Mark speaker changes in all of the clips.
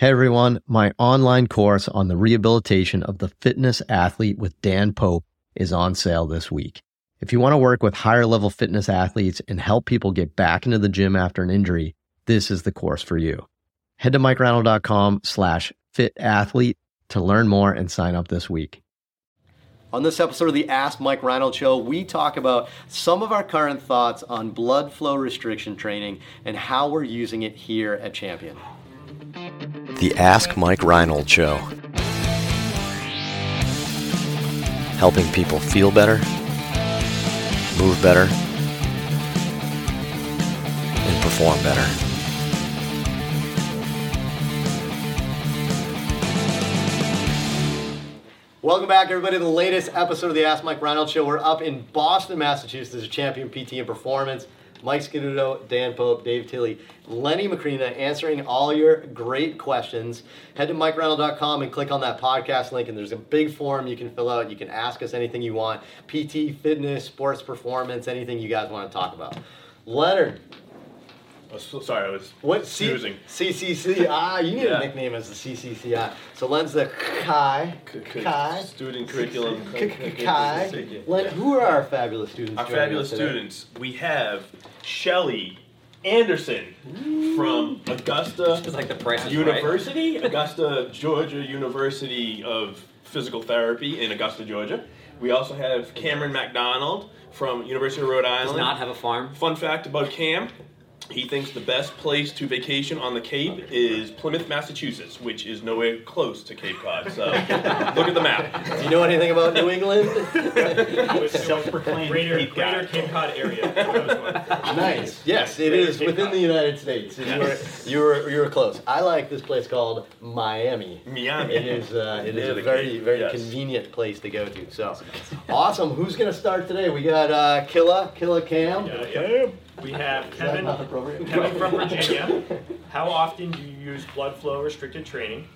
Speaker 1: Hey everyone, my online course on the rehabilitation of the fitness athlete with Dan Pope is on sale this week. If you want to work with higher level fitness athletes and help people get back into the gym after an injury, this is the course for you. Head to mikereinold.com slash fit athlete to learn more and sign up this week. On this episode of the Ask Mike Reinold Show, we talk about some of our current thoughts on blood flow restriction training and how we're using it here at Champion.
Speaker 2: The Ask Mike Reinold Show. Helping people feel better, move better, and perform better.
Speaker 1: Welcome back, everybody, to the latest episode of the Ask Mike Reinold Show. We're up in Boston, Massachusetts, as Champion PT and Performance. Mike Scaduto, Dan Pope, Dave Tilley, Lenny Macrina answering all your great questions. Head to mikereinold.com and click on that podcast link, and there's a big form you can fill out. You can ask us anything you want PT, fitness, sports performance, anything you guys want to talk about. Leonard,
Speaker 3: was sorry, I was
Speaker 1: what C-
Speaker 3: snoozing.
Speaker 1: CCC? Ah, you need
Speaker 3: Yeah.
Speaker 1: a nickname as the CCCI. So Len's the Kai.
Speaker 3: C- c-
Speaker 1: Kai.
Speaker 3: Student curriculum.
Speaker 1: K- K- Kai. Len, who are our fabulous students?
Speaker 3: Our fabulous students. We have Shelly Anderson from Augusta
Speaker 4: like the price is
Speaker 3: University, Augusta, Georgia University of Physical Therapy in Augusta, Georgia. We also have Cameron McDonald from University of Rhode
Speaker 4: right. Does
Speaker 3: Island.
Speaker 4: not have a farm.
Speaker 3: Fun fact about Cam. He thinks the best place to vacation on the Cape is Plymouth, Massachusetts, which is nowhere close to Cape Cod. So look at the map.
Speaker 1: Do you know anything about New England?
Speaker 5: Self-proclaimed greater,
Speaker 3: Cape
Speaker 5: greater
Speaker 3: Cod.
Speaker 5: Cape Cod area.
Speaker 1: nice. Yes, it
Speaker 5: Greater
Speaker 1: is
Speaker 5: Cape
Speaker 1: within
Speaker 5: Cod.
Speaker 1: the United States. and You, were, you were you were close. I like this place called Miami.
Speaker 3: Miami.
Speaker 1: It is uh, it is a very
Speaker 3: Cape,
Speaker 1: very
Speaker 3: yes.
Speaker 1: convenient place to go to. So awesome. Who's gonna start today? We got uh, Killa Killa Cam.
Speaker 5: Yeah, yeah. We have Kevin. Kevin from Virginia. How often do you use blood flow restricted training?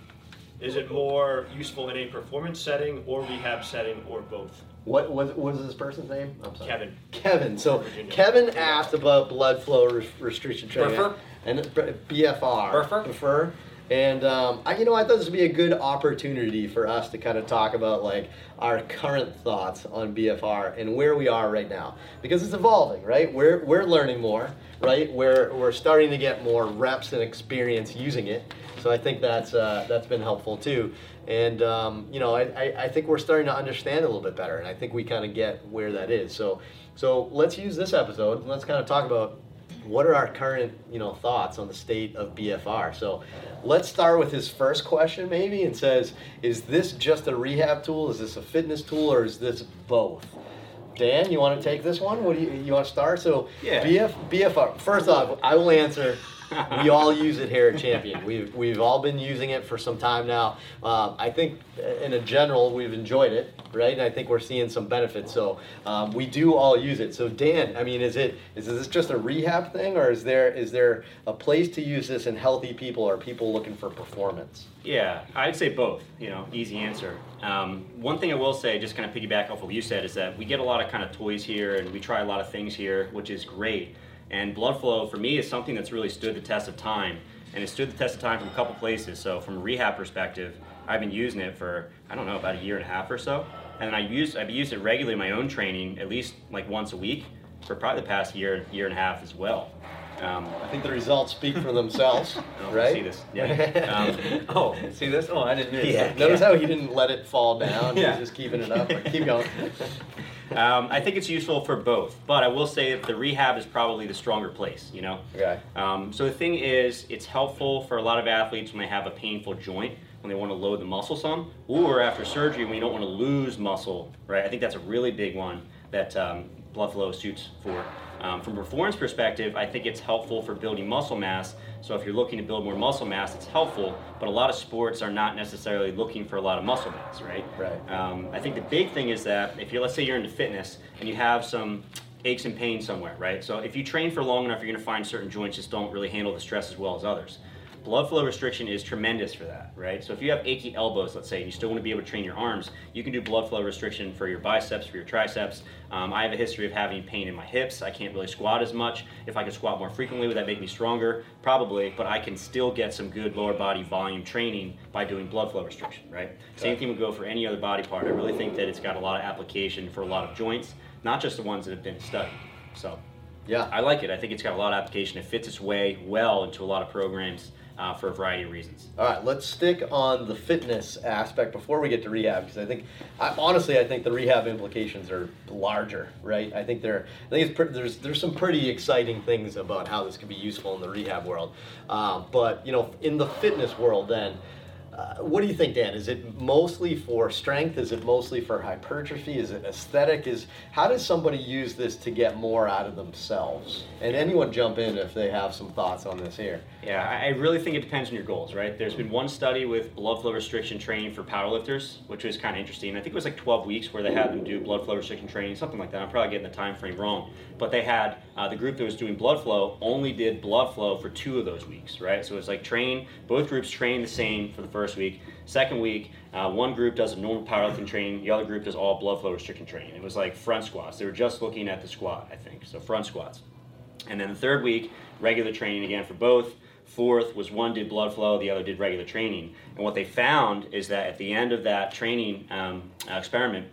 Speaker 5: Is it more useful in a performance setting or rehab setting or both?
Speaker 1: What was what was this person's name? I'm sorry.
Speaker 5: Kevin.
Speaker 1: Kevin. So
Speaker 5: Virginia.
Speaker 1: Kevin asked about blood flow res- restriction training
Speaker 4: Burfer?
Speaker 1: and uh, BFR.
Speaker 4: Burfer?
Speaker 1: Burfer. And um, I, you know, I thought this would be a good opportunity for us to kind of talk about like our current thoughts on BFR and where we are right now because it's evolving, right? We're we're learning more, right? We're we're starting to get more reps and experience using it. So I think that's uh, that's been helpful too. And um, you know, I, I, I think we're starting to understand a little bit better, and I think we kind of get where that is. So so let's use this episode and let's kind of talk about what are our current you know thoughts on the state of BFR. So let's start with his first question maybe and says, is this just a rehab tool? Is this a fitness tool, or is this both? Dan, you want to take this one? What do you you want to start? So
Speaker 4: Yeah.
Speaker 1: BF, BFR. First off, I will answer. We all use it here at Champion. We've we've all been using it for some time now. Um, I think, uh, in a general, we've enjoyed it, right? And I think we're seeing some benefits. So um, we do all use it. So Dan, I mean, is it is this just a rehab thing, or is there is there a place to use this in healthy people or people looking for performance?
Speaker 6: Yeah, I'd say both. You know, easy answer. Um, one thing I will say, just kind of piggyback off what you said, is that we get a lot of kind of toys here, and we try a lot of things here, which is great. And blood flow for me is something that's really stood the test of time, and it stood the test of time from a couple places. So from a rehab perspective, I've been using it for I don't know about a year and a half or so, and I use I've used it regularly in my own training, at least like once a week, for probably the past year year and a half as well. Um,
Speaker 1: I think the results speak for themselves,
Speaker 6: Oh,
Speaker 1: right?
Speaker 6: see this. Yeah. Um,
Speaker 4: Oh, see this? Oh, I didn't.
Speaker 6: Yeah.
Speaker 1: Notice how he didn't let it fall down.
Speaker 6: Yeah.
Speaker 1: He's just keeping it up. Keep going.
Speaker 6: Um, I think it's useful for both, but I will say that the rehab is probably the stronger place. You know.
Speaker 1: Okay.
Speaker 6: Um, so the thing is, it's helpful for a lot of athletes when they have a painful joint, when they want to load the muscle some, or after surgery when you don't want to lose muscle. Right. I think that's a really big one that um, blood flow suits for. Um, from a performance perspective, I think it's helpful for building muscle mass. So if you're looking to build more muscle mass, it's helpful. But a lot of sports are not necessarily looking for a lot of muscle mass, right?
Speaker 1: Right.
Speaker 6: Um, I think the big thing is that if you let's say you're into fitness and you have some aches and pains somewhere, right? So if you train for long enough, you're going to find certain joints just don't really handle the stress as well as others. Blood flow restriction is tremendous for that, right? So if you have achy elbows, let's say, and you still want to be able to train your arms, you can do blood flow restriction for your biceps, for your triceps. Um, I have a history of having pain in my hips. I can't really squat as much. If I could squat more frequently, would that make me stronger? Probably, but I can still get some good lower body volume training by doing blood flow restriction, right? Same thing would go for any other body part. I really think that it's got a lot of application for a lot of joints, not just the ones that have been studied. So
Speaker 1: Yeah.
Speaker 6: I like it. I think it's got a lot of application. It fits its way well into a lot of programs uh, for a variety of reasons.
Speaker 1: All right, let's stick on the fitness aspect before we get to rehab because I think, I, honestly, I think the rehab implications are larger, right? I think there, I think pre- there's there's some pretty exciting things about how this could be useful in the rehab world, um, but you know, in the fitness world, then. Uh, what do you think, Dan? Is it mostly for strength? Is it mostly for hypertrophy? Is it aesthetic? Is how does somebody use this to get more out of themselves? And anyone jump in if they have some thoughts on this here.
Speaker 6: Yeah, I really think it depends on your goals, right? There's been one study with blood flow restriction training for powerlifters, which was kind of interesting. I think it was like 12 weeks where they had them do blood flow restriction training, something like that. I'm probably getting the time frame wrong, but they had uh, the group that was doing blood flow only did blood flow for two of those weeks, right? So it's like train both groups train the same for the first week. Second week, uh, one group does a normal powerlifting training, the other group does all blood flow restriction training. It was like front squats. They were just looking at the squat, I think. So front squats. And then the third week, regular training again for both. Fourth was one did blood flow, the other did regular training. And what they found is that at the end of that training um, uh, experiment,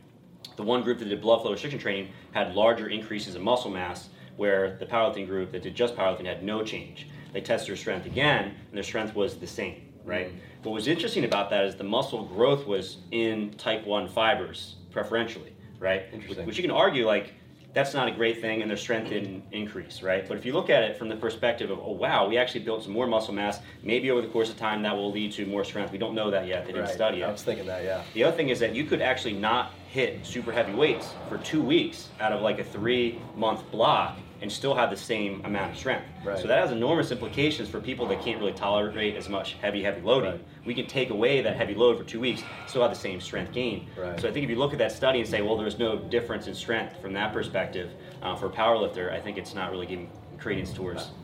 Speaker 6: the one group that did blood flow restriction training had larger increases in muscle mass, where the powerlifting group that did just powerlifting had no change. They tested their strength again, and their strength was the same, right? What was interesting about that is the muscle growth was in type 1 fibers preferentially, right?
Speaker 1: Interesting.
Speaker 6: Which you can argue, like, that's not a great thing and their strength didn't increase, right? But if you look at it from the perspective of, oh wow, we actually built some more muscle mass, maybe over the course of time that will lead to more strength. We don't know that yet. They didn't
Speaker 1: Right.
Speaker 6: study it.
Speaker 1: I was thinking that, yeah.
Speaker 6: The other thing is that you could actually not hit super heavy weights for two weeks out of like a three month block and still have the same amount of strength.
Speaker 1: Right.
Speaker 6: So that has enormous implications for people that can't really tolerate as much heavy, heavy loading.
Speaker 1: Right.
Speaker 6: We can take away that heavy load for two weeks, still have the same strength gain.
Speaker 1: Right.
Speaker 6: So I think if you look at that study and say, well, there's no difference in strength from that perspective uh, for a power lifter, I think it's not really giving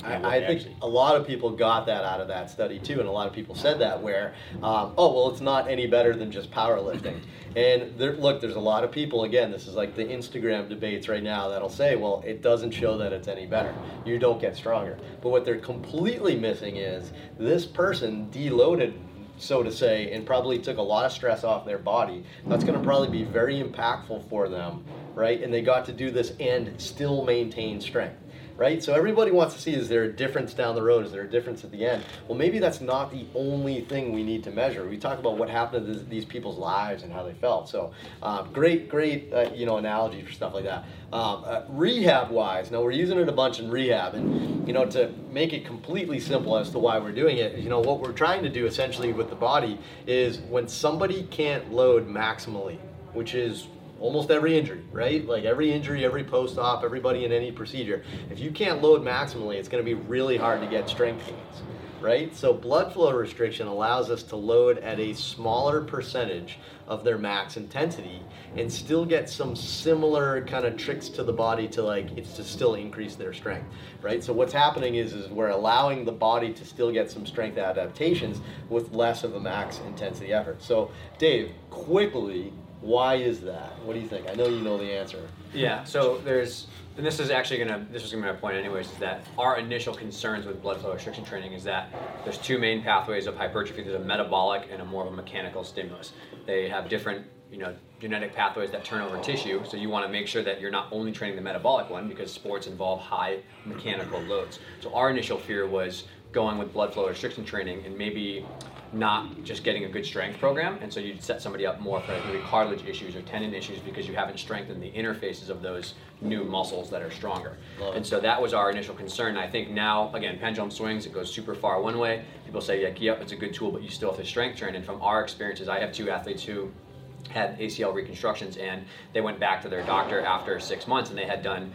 Speaker 6: you know,
Speaker 1: I, I think
Speaker 6: actually-
Speaker 1: a lot of people got that out of that study too, and a lot of people said that where, um, oh well, it's not any better than just powerlifting. and there, look, there's a lot of people. Again, this is like the Instagram debates right now that'll say, well, it doesn't show that it's any better. You don't get stronger. But what they're completely missing is this person deloaded so to say, and probably took a lot of stress off their body. That's going to probably be very impactful for them, right? And they got to do this and still maintain strength right? So everybody wants to see is there a difference down the road? Is there a difference at the end? Well, maybe that's not the only thing we need to measure. We talk about what happened to th- these people's lives and how they felt. So um, great, great, uh, you know, analogy for stuff like that. Um, uh, rehab wise, now we're using it a bunch in rehab, and you know, to make it completely simple as to why we're doing it, you know, what we're trying to do essentially with the body is when somebody can't load maximally, which is almost every injury, right? Like every injury, every post op, everybody in any procedure. If you can't load maximally, it's going to be really hard to get strength gains, right? So blood flow restriction allows us to load at a smaller percentage of their max intensity and still get some similar kind of tricks to the body to like it's to still increase their strength, right? So what's happening is is we're allowing the body to still get some strength adaptations with less of a max intensity effort. So Dave, quickly why is that? What do you think? I know you know the answer.
Speaker 4: Yeah, so there's, and this is actually gonna, this was gonna be my point anyways, is that our initial concerns with blood flow restriction training is that there's two main pathways of hypertrophy. There's a metabolic and a more of a mechanical stimulus. They have different, you know, genetic pathways that turn over tissue. So you want to make sure that you're not only training the metabolic one because sports involve high mechanical loads. So our initial fear was going with blood flow restriction training and maybe not just getting a good strength program, and so you'd set somebody up more for maybe cartilage issues or tendon issues because you haven't strengthened the interfaces of those new muscles that are stronger.
Speaker 1: Love it.
Speaker 4: And so that was our initial concern. And I think now, again, pendulum swings, it goes super far one way. People say, like, yep, it's a good tool, but you still have to strength train. And from our experiences, I have two athletes who had ACL reconstructions, and they went back to their doctor after six months, and they had done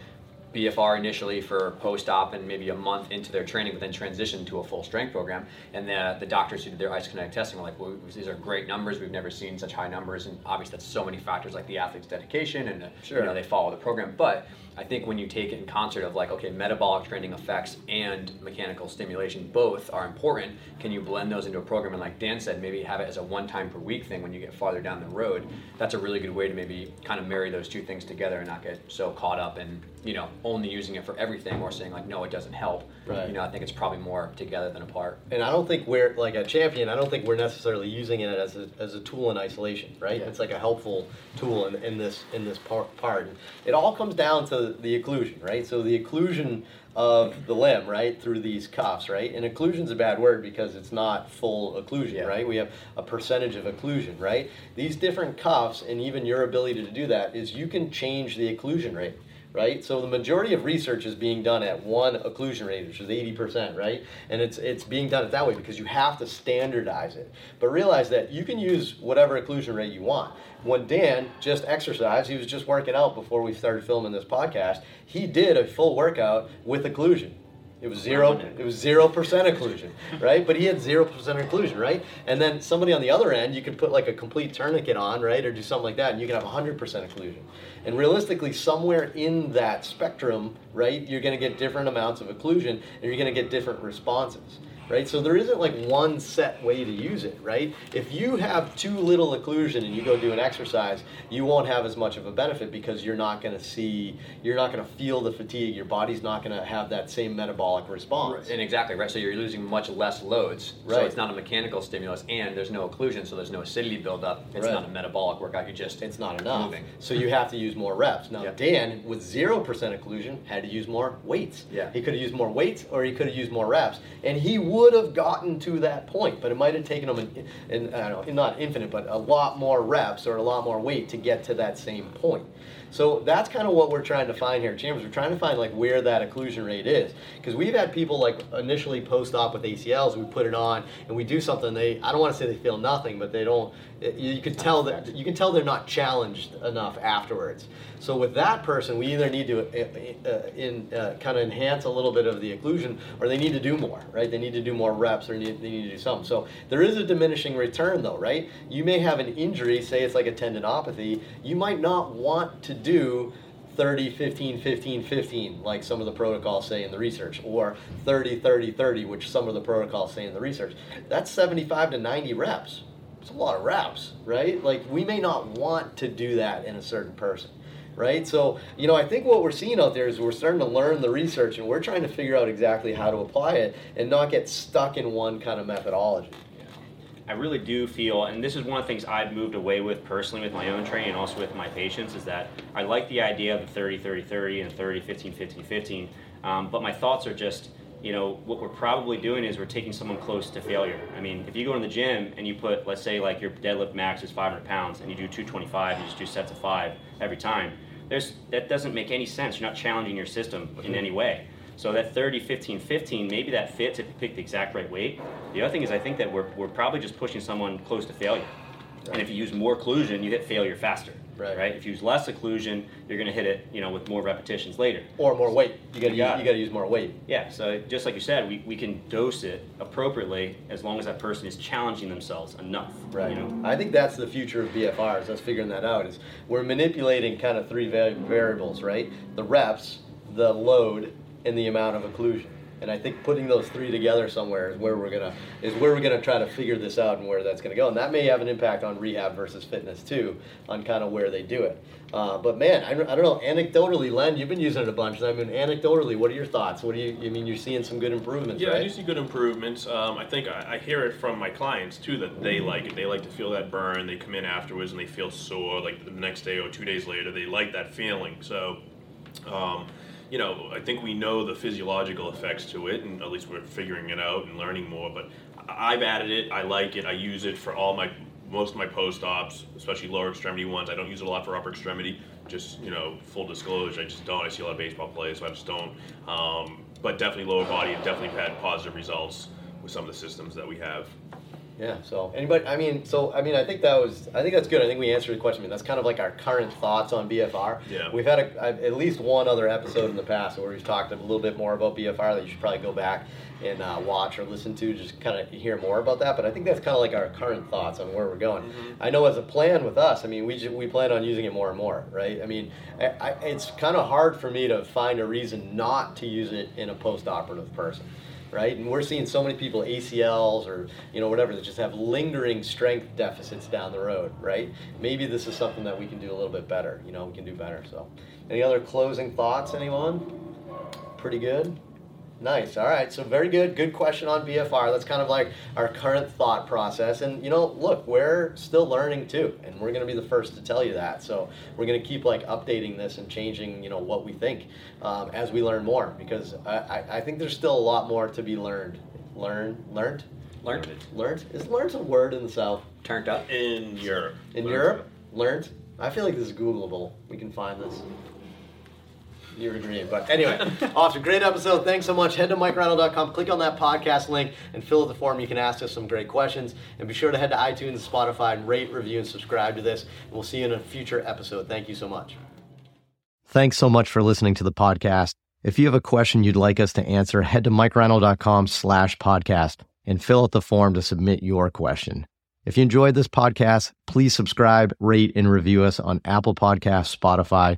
Speaker 4: BFR initially for post-op and maybe a month into their training, but then transition to a full strength program. And the, the doctors who did their isokinetic testing were like, well, these are great numbers. We've never seen such high numbers. And obviously that's so many factors like the athlete's dedication and,
Speaker 1: Sure.
Speaker 4: you know, they follow the program. But I think when you take it in concert of like, okay, metabolic training effects and mechanical stimulation both are important. Can you blend those into a program? And like Dan said, maybe have it as a one time per week thing when you get farther down the road. That's a really good way to maybe kind of marry those two things together and not get so caught up in, you know, only using it for everything or saying like, no, it doesn't help.
Speaker 1: Right.
Speaker 4: You know, I think it's probably more together than apart.
Speaker 1: And I don't think we're like a champion. I don't think we're necessarily using it as a, as a tool in isolation, right?
Speaker 4: Yeah.
Speaker 1: It's like a helpful tool in, in this in this part, part. It all comes down to the occlusion, right? So the occlusion of the limb, right, through these cuffs, right? And occlusion's a bad word because it's not full occlusion,
Speaker 4: Yeah.
Speaker 1: right? We have a percentage of occlusion, right? These different cuffs and even your ability to do that is you can change the occlusion rate right? So the majority of research is being done at one occlusion rate, which is 80%, right? And it's it's being done that way because you have to standardize it. But realize that you can use whatever occlusion rate you want. When Dan just exercised, he was just working out before we started filming this podcast. He did a full workout with occlusion. It was zero. It was zero percent occlusion, right? But he had zero percent occlusion, right? And then somebody on the other end, you could put like a complete tourniquet on, right, or do something like that, and you can have hundred percent occlusion. And realistically, somewhere in that spectrum, right, you're going to get different amounts of occlusion, and you're going to get different responses, right? So there isn't like one set way to use it, right? If you have too little occlusion and you go do an exercise, you won't have as much of a benefit because you're not going to see, you're not going to feel the fatigue. Your body's not going to have that same metabolic response.
Speaker 4: And exactly right. So you're losing much less loads.
Speaker 1: Right.
Speaker 4: So it's not a mechanical stimulus, and there's no occlusion, so there's no acidity buildup. It's
Speaker 1: Right.
Speaker 4: not a metabolic workout. You just
Speaker 1: It's not enough.
Speaker 4: Moving.
Speaker 1: So you have to use more reps. Now
Speaker 4: Yeah.
Speaker 1: Dan, with zero percent occlusion, had to use more weights.
Speaker 4: Yeah.
Speaker 1: He could have used more weights, or he could have used more reps, and he would have gotten to that point. But it might have taken him, in, in, I don't know, not infinite, but a lot more reps or a lot more weight to get to that same point. So that's kind of what we're trying to find here at Champion. We're trying to find like where that occlusion rate is, because we've had people like initially post-op with ACLs. We put it on and we do something. They, I don't want to say they feel nothing, but they don't. You can tell that you can tell they're not challenged enough afterwards. So with that person, we either need to uh, uh, in uh, kind of enhance a little bit of the occlusion, or they need to do more, right? They need to do more reps, or need, they need to do something. So there is a diminishing return, though, right? You may have an injury, say it's like a tendinopathy. You might not want to do 30, 15, 15, 15, like some of the protocols say in the research, or 30, 30, 30, which some of the protocols say in the research. That's 75 to 90 reps. It's a lot of reps, right? Like we may not want to do that in a certain person, right? So, you know, I think what we're seeing out there is we're starting to learn the research and we're trying to figure out exactly how to apply it and not get stuck in one kind of methodology.
Speaker 6: I really do feel, and this is one of the things I've moved away with personally with my own training and also with my patients, is that I like the idea of the 30 30 30 and 30 15 15 15. Um, but my thoughts are just, you know, what we're probably doing is we're taking someone close to failure. I mean, if you go in the gym and you put, let's say, like your deadlift max is 500 pounds and you do 225, you just do sets of five every time, there's, that doesn't make any sense. You're not challenging your system in any way. So that 30, 15, 15, maybe that fits if you pick the exact right weight. The other thing is I think that we're, we're probably just pushing someone close to failure. And if you use more occlusion, you hit failure faster.
Speaker 1: Right. right.
Speaker 6: If you use less occlusion, you're going to hit it, you know, with more repetitions later.
Speaker 1: Or more weight. You
Speaker 6: Yeah.
Speaker 1: use, you gotta use more weight.
Speaker 6: Yeah. So just like you said, we, we can dose it appropriately as long as that person is challenging themselves enough.
Speaker 1: Right.
Speaker 6: You know.
Speaker 1: I think that's the future of BFRs. Us figuring that out. Is we're manipulating kind of three va- variables, right? The reps, the load, and the amount of occlusion. And I think putting those three together somewhere is where we're gonna is where we're gonna try to figure this out and where that's gonna go. And that may have an impact on rehab versus fitness too, on kind of where they do it. Uh, but man, I, don't- I don't know. Anecdotally, Len, you've been using it a bunch. I mean, anecdotally, what are your thoughts? What do you? I mean, you're seeing some good improvements,
Speaker 3: Yeah,
Speaker 1: right?
Speaker 3: I do see good improvements. Um, I think I, I hear it from my clients too that they like it. They like to feel that burn. They come in afterwards and they feel sore. Like the next day or two days later, they like that feeling. So, um, you know, I think we know the physiological effects to it, and at least we're figuring it out and learning more. But I've added it. I like it. I use it for all my most of my post ops, especially lower extremity ones. I don't use it a lot for upper extremity. Just you know, full disclosure, I just don't. I see a lot of baseball players, so I just don't. Um, but definitely lower body, definitely had positive results with some of the systems that we have.
Speaker 1: Yeah. So anybody, I mean, so I mean, I think that was, I think that's good. I think we answered the question. I mean, that's kind of like our current thoughts on BFR.
Speaker 3: Yeah.
Speaker 1: We've had a, at least one other episode in the past where we've talked a little bit more about BFR that you should probably go back and uh, watch or listen to, just kind of hear more about that. But I think that's kind of like our current thoughts on where we're going. I know as a plan with us, I mean, we ju- we plan on using it more and more, right? I mean, I, I, it's kind of hard for me to find a reason not to use it in a post-operative person right? And we're seeing so many people ACLs or you know whatever that just have lingering strength deficits down the road, right? Maybe this is something that we can do a little bit better. You know, we can do better. So, any other closing thoughts, anyone? Pretty good. Nice. All right. So very good. Good question on BFR. That's kind of like our current thought process. And you know, look, we're still learning too, and we're going to be the first to tell you that. So we're going to keep like updating this and changing, you know, what we think um, as we learn more, because I, I, I think there's still a lot more to be learned. Learn, learned,
Speaker 4: Learned.
Speaker 1: learned. Is learned a word in the South?
Speaker 4: Turned up.
Speaker 3: In Europe.
Speaker 1: In
Speaker 3: Learned
Speaker 1: Europe, learned. I feel like this is Googleable. We can find this. You're agreeing. But anyway, awesome. Great episode. Thanks so much. Head to MikeReinold.com, click on that podcast link, and fill out the form. You can ask us some great questions. And be sure to head to iTunes, Spotify, and rate, review, and subscribe to this. And we'll see you in a future episode. Thank you so much.
Speaker 2: Thanks so much for listening to the podcast. If you have a question you'd like us to answer, head to mikereinold.com slash podcast and fill out the form to submit your question. If you enjoyed this podcast, please subscribe, rate, and review us on Apple Podcasts, Spotify,